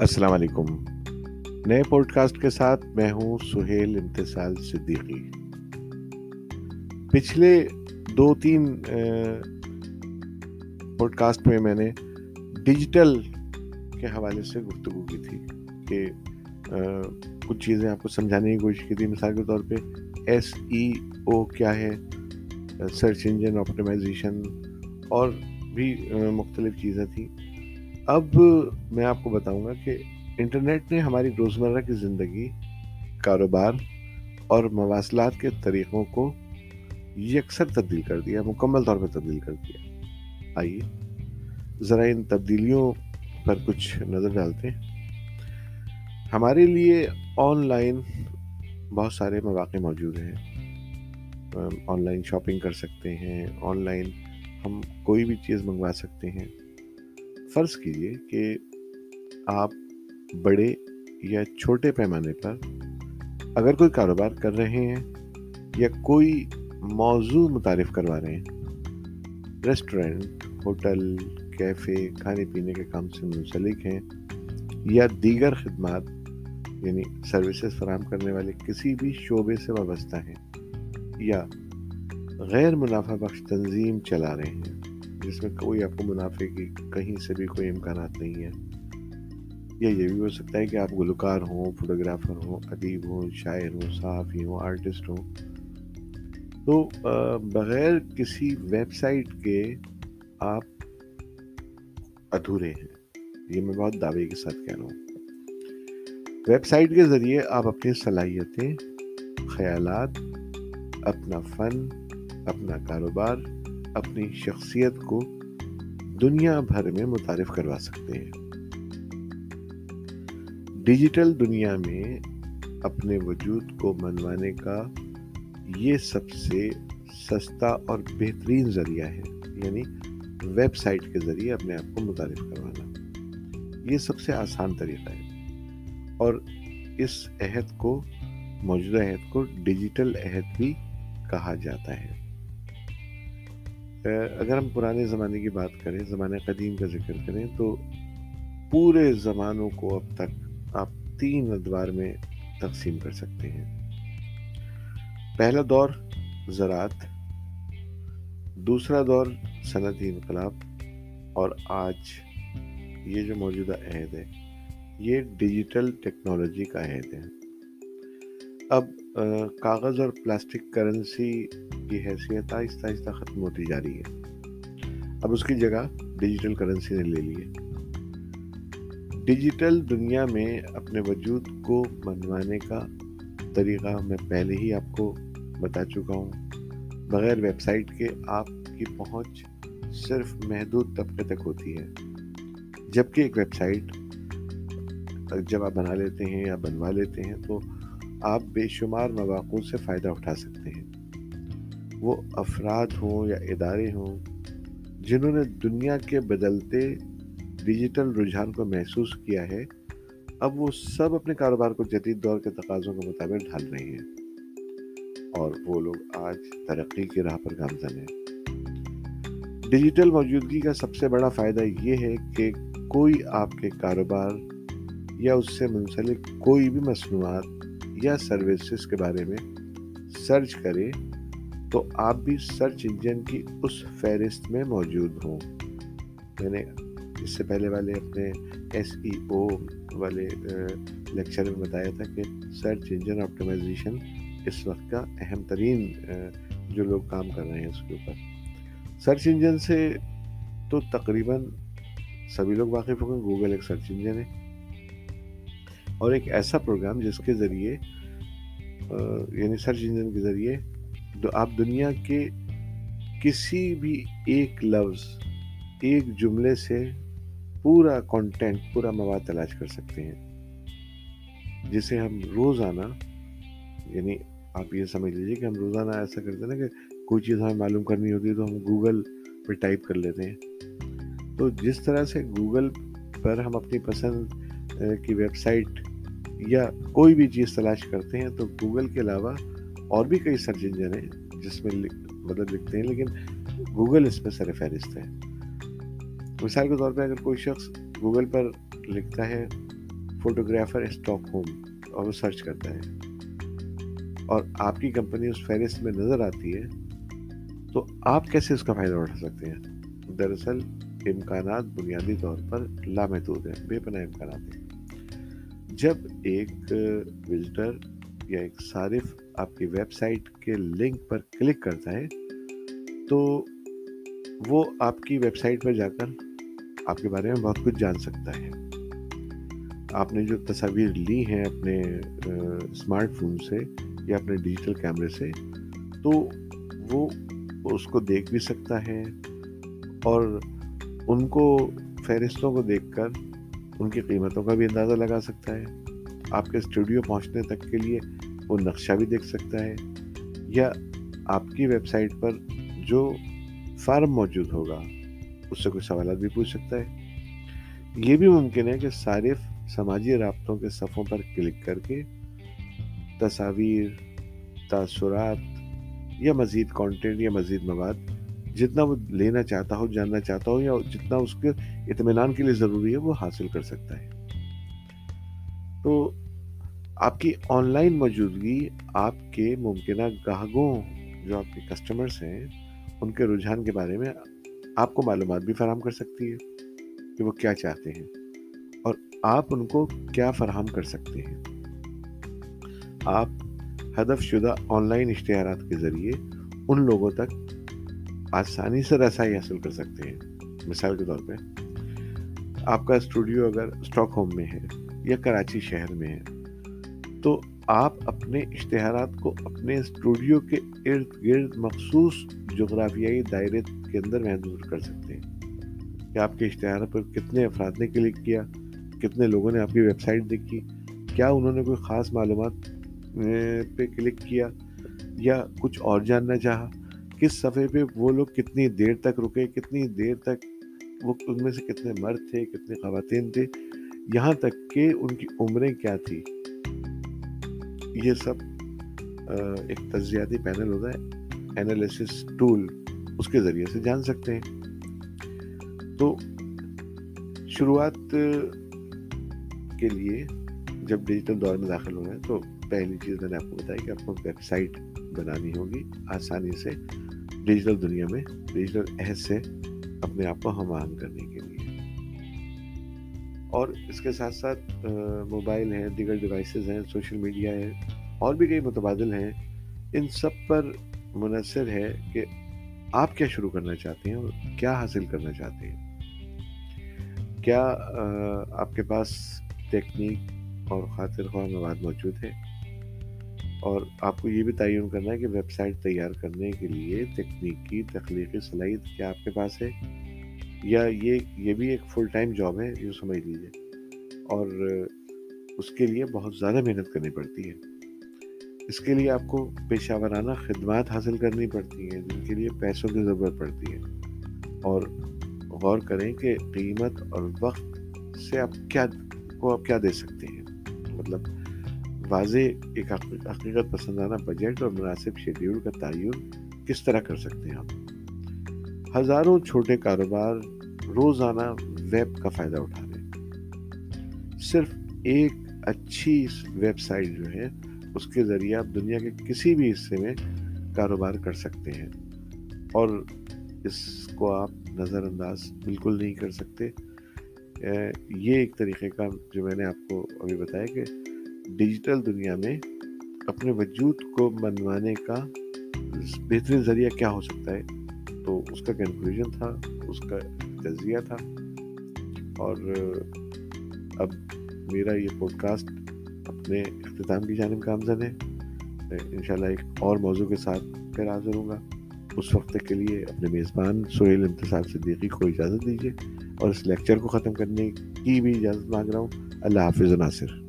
السلام علیکم۔ نئے پوڈ کاسٹ کے ساتھ میں ہوں سہیل امتسال صدیقی۔ پچھلے دو تین پوڈ کاسٹ میں میں نے ڈیجیٹل کے حوالے سے گفتگو کی تھی کہ کچھ چیزیں آپ کو سمجھانے کی کوشش کی تھی۔ مثال کے طور پہ ایس ای او کیا ہے؟ سرچ انجن آپٹیمائزیشن اور بھی مختلف چیزیں تھیں۔ اب میں آپ کو بتاؤں گا کہ انٹرنیٹ نے ہماری روزمرہ کی زندگی، کاروبار اور مواصلات کے طریقوں کو یکسر تبدیل کر دیا، مکمل طور پہ تبدیل کر دیا۔ آئیے، ذرا ان تبدیلیوں پر کچھ نظر ڈالتے ہیں۔ ہمارے لیے آن لائن بہت سارے مواقع موجود ہیں۔ آن لائن شاپنگ کر سکتے ہیں، آن لائن ہم کوئی بھی چیز منگوا سکتے ہیں۔ فرض کیجیے کہ آپ بڑے یا چھوٹے پیمانے پر اگر کوئی کاروبار کر رہے ہیں یا کوئی موضوع متعارف کروا رہے ہیں، ریسٹورینٹ، ہوٹل، کیفے، کھانے پینے کے کام سے منسلک ہیں یا دیگر خدمات یعنی سروسز فراہم کرنے والے کسی بھی شعبے سے وابستہ ہیں یا غیر منافع بخش تنظیم چلا رہے ہیں۔ جس میں کوئی آپ کو منافع کی کہیں سے بھی کوئی امکانات نہیں ہے یا یہ بھی ہو سکتا ہے کہ آپ گلوکار ہوں، فوٹوگرافر ہوں، ادیب ہوں، شاعر ہوں، صحافی ہوں، آرٹسٹ ہوں۔ تو بغیر کسی ویب سائٹ کے آپ ادھورے ہیں۔ یہ میں بہت دعوے کے ساتھ کہہ رہا ہوں۔ ویب سائٹ کے ذریعے آپ اپنی صلاحیتیں، خیالات، اپنا فن، اپنا کاروبار اپنی شخصیت کو دنیا بھر میں متعارف کروا سکتے ہیں۔ ڈیجیٹل دنیا میں اپنے وجود کو منوانے کا یہ سب سے سستا اور بہترین ذریعہ ہے یعنی ویب سائٹ کے ذریعے اپنے آپ کو متعارف کروانا۔ یہ سب سے آسان طریقہ ہے۔ اور اس عہد کو، موجودہ عہد کو ڈیجیٹل عہد بھی کہا جاتا ہے۔ اگر ہم پرانے زمانے کی بات کریں، زمانہ قدیم کا ذکر کریں، تو پورے زمانوں کو اب تک آپ تین ادوار میں تقسیم کر سکتے ہیں۔ پہلا دور، زراعت۔ دوسرا دور، صنعتی انقلاب۔ اور آج یہ جو موجودہ عہد ہے، یہ ڈیجیٹل ٹیکنالوجی کا عہد ہے۔ اب کاغذ اور پلاسٹک کرنسی کی حیثیت آہستہ آہستہ ختم ہوتی جا رہی ہے۔ اب اس کی جگہ ڈیجیٹل کرنسی نے لے لی ہے۔ ڈیجیٹل دنیا میں اپنے وجود کو منوانے کا طریقہ میں پہلے ہی آپ کو بتا چکا ہوں۔ بغیر ویب سائٹ کے آپ کی پہنچ صرف محدود طبقے تک ہوتی ہے۔ جبکہ ایک ویب سائٹ، جب آپ بنا لیتے ہیں یا بنوا لیتے ہیں تو آپ بے شمار مواقع سے فائدہ اٹھا سکتے ہیں۔ وہ افراد ہوں یا ادارے ہوں، جنہوں نے دنیا کے بدلتے ڈیجیٹل رجحان کو محسوس کیا ہے، اب وہ سب اپنے کاروبار کو جدید دور کے تقاضوں کے مطابق ڈھال رہے ہیں۔ اور وہ لوگ آج ترقی کی راہ پر گامزن ہیں۔ ڈیجیٹل موجودگی کا سب سے بڑا فائدہ یہ ہے کہ کوئی آپ کے کاروبار یا اس سے منسلک کوئی بھی مصنوعات یا سروسز کے بارے میں سرچ کرے تو آپ بھی سرچ انجن کی اس فہرست میں موجود ہوں۔ میں نے اس سے پہلے والے اپنے ایس ای او والے لیکچر میں بتایا تھا کہ سرچ انجن آپٹیمائزیشن اس وقت کا اہم ترین جو لوگ کام کر رہے ہیں اس کے اوپر۔ سرچ انجن سے تو تقریباً سبھی لوگ واقف ہوں گے گوگل ایک سرچ انجن ہے۔ اور ایک ایسا پروگرام جس کے ذریعے یعنی سرچ انجن کے ذریعے آپ دنیا کے کسی بھی ایک لفظ، ایک جملے سے پورا کانٹینٹ پورا مواد تلاش کر سکتے ہیں۔ جسے ہم روزانہ یعنی آپ یہ سمجھ لیجیے کہ ہم روزانہ ایسا کرتے ہیں نا کہ کوئی چیز ہمیں معلوم کرنی ہوتی ہے تو ہم گوگل پہ ٹائپ کر لیتے ہیں۔ تو جس طرح سے گوگل پر ہم اپنی پسند کی ویب سائٹ یا کوئی بھی چیز تلاش کرتے ہیں تو گوگل کے علاوہ اور بھی کئی سرچ انجن ہیں جس میں مدد لکھتے ہیں، لیکن گوگل اس میں سر فہرست ہے۔ مثال کے طور پہ اگر کوئی شخص گوگل پر لکھتا ہے، فوٹوگرافر اسٹاک ہوم اور وہ سرچ کرتا ہے اور آپ کی کمپنی اس فہرست میں نظر آتی ہے، تو آپ کیسے اس کا فائدہ اٹھا سکتے ہیں؟ دراصل امکانات بنیادی طور پر لامحدود ہیں، بے پناہ امکانات ہیں۔ جب ایک وزٹر یا ایک صارف آپ کی ویب سائٹ کے لنک پر کلک کرتا ہے، تو وہ آپ کی ویب سائٹ پر جا کر آپ کے بارے میں بہت کچھ جان سکتا ہے۔ آپ نے جو تصاویر لی ہیں اپنے اسمارٹ فون سے یا اپنے ڈیجیٹل کیمرے سے، تو وہ اس کو دیکھ بھی سکتا ہے اور ان کو فہرستوں کو دیکھ کر ان کی قیمتوں کا بھی اندازہ لگا سکتا ہے۔ آپ کے اسٹوڈیو پہنچنے تک کے لیے وہ نقشہ بھی دیکھ سکتا ہے۔ یا آپ کی ویب سائٹ پر جو فارم موجود ہوگا، اس سے کچھ سوالات بھی پوچھ سکتا ہے۔ یہ بھی ممکن ہے کہ صارف سماجی رابطوں کے صفوں پر کلک کر کے تصاویر، تاثرات یا مزید کانٹینٹ یا مزید مواد جتنا وہ لینا چاہتا ہو، جاننا چاہتا ہو، یا جتنا اس کے اطمینان کے لیے ضروری ہے، وہ حاصل کر سکتا ہے۔ تو آپ کی آن لائن موجودگی آپ کے ممکنہ گاہکوں، جو آپ کے کسٹمرس ہیں، ان کے رجحان کے بارے میں آپ کو معلومات بھی فراہم کر سکتی ہے کہ وہ کیا چاہتے ہیں۔ اور آپ ان کو کیا فراہم کر سکتے ہیں۔ آپ ہدف شدہ آن لائن اشتہارات کے ذریعے ان لوگوں تک آسانی سے رسائی حاصل کر سکتے ہیں۔ مثال کے طور پہ، آپ کا اسٹوڈیو اگر اسٹاک ہوم میں ہے یا کراچی شہر میں ہے، تو آپ اپنے اشتہارات کو اپنے اسٹوڈیو کے ارد گرد مخصوص جغرافیائی دائرے کے اندر محدود کر سکتے ہیں۔ کہ آپ کے اشتہار پر کتنے افراد نے کلک کیا؟ کتنے لوگوں نے آپ کی ویب سائٹ دیکھی؟ کیا انہوں نے کوئی خاص معلومات پہ کلک کیا یا کچھ اور جاننا چاہا؟ کس صفحے پہ وہ لوگ کتنی دیر تک رکے، کتنی دیر تک وہ ان میں سے کتنے مرد تھے کتنے خواتین تھے یہاں تک کہ ان کی عمریں کیا تھی یہ سب ایک تجزیاتی پینل ہوتا ہے انالیسس ٹول اس کے ذریعے سے جان سکتے ہیں۔ تو شروعات کے لیے جب ڈیجیٹل دور میں داخل ہوئے ہیں، تو پہلی چیز میں نے آپ کو بتایا کہ آپ کو ویب سائٹ بنانی ہوگی آسانی سے۔ ڈیجیٹل دنیا میں، ڈیجیٹل عہد سے اپنے آپ کو ہم آہنگ کرنے کے لیے۔ اور اس کے ساتھ ساتھ موبائل ہیں، دیگر ڈیوائسیز ہیں، سوشل میڈیا ہے اور بھی کئی متبادل ہیں۔ ان سب پر منحصر ہے کہ آپ کیا شروع کرنا چاہتے ہیں اور کیا حاصل کرنا چاہتے ہیں۔ کیا آپ کے پاس ٹیکنیک اور خاطر خواہ مواد موجود ہے اور آپ کو یہ بھی تعین کرنا ہے کہ ویب سائٹ تیار کرنے کے لیے تکنیکی تخلیقی صلاحیت کیا آپ کے پاس ہے؟ یا یہ یہ بھی ایک فل ٹائم جاب ہے یوں سمجھ لیجیے اور اس کے لیے بہت زیادہ محنت کرنی پڑتی ہے۔ اس کے لیے آپ کو پیشہ ورانہ خدمات حاصل کرنی پڑتی ہیں، جن کے لیے پیسوں کی ضرورت پڑتی ہے۔ اور غور کریں کہ قیمت اور وقت سے آپ کیا، کو آپ کیا دے سکتے ہیں؟ مطلب واضح ایک حقیقت پسندانہ بجٹ اور مناسب شیڈیول کا تعین کس طرح کر سکتے ہیں آپ؟ ہزاروں چھوٹے کاروبار روزانہ ویب کا فائدہ اٹھا رہے ہیں۔ صرف ایک اچھی ویب سائٹ جو ہے، اس کے ذریعے آپ دنیا کے کسی بھی حصے میں کاروبار کر سکتے ہیں۔ اور اس کو آپ نظر انداز بالکل نہیں کر سکتے۔ یہ ایک طریقے کا جو میں نے آپ کو ابھی بتایا کہ ڈیجیٹل دنیا میں اپنے وجود کو منوانے کا بہترین ذریعہ کیا ہو سکتا ہے؟ تو اس کا کنکلوژن تھا، اس کا تجزیہ تھا۔ اور اب میرا یہ پوڈ کاسٹ اپنے اختتام کی جانب کامزن ہے۔ انشاءاللہ ایک اور موضوع کے ساتھ پھر حاضر ہوں گا۔ اس وقت کے لیے اپنے میزبان سہیل انتصار صدیقی کو اجازت دیجیے اور اس لیکچر کو ختم کرنے کی بھی اجازت مانگ رہا ہوں۔ اللہ حافظ ناصر۔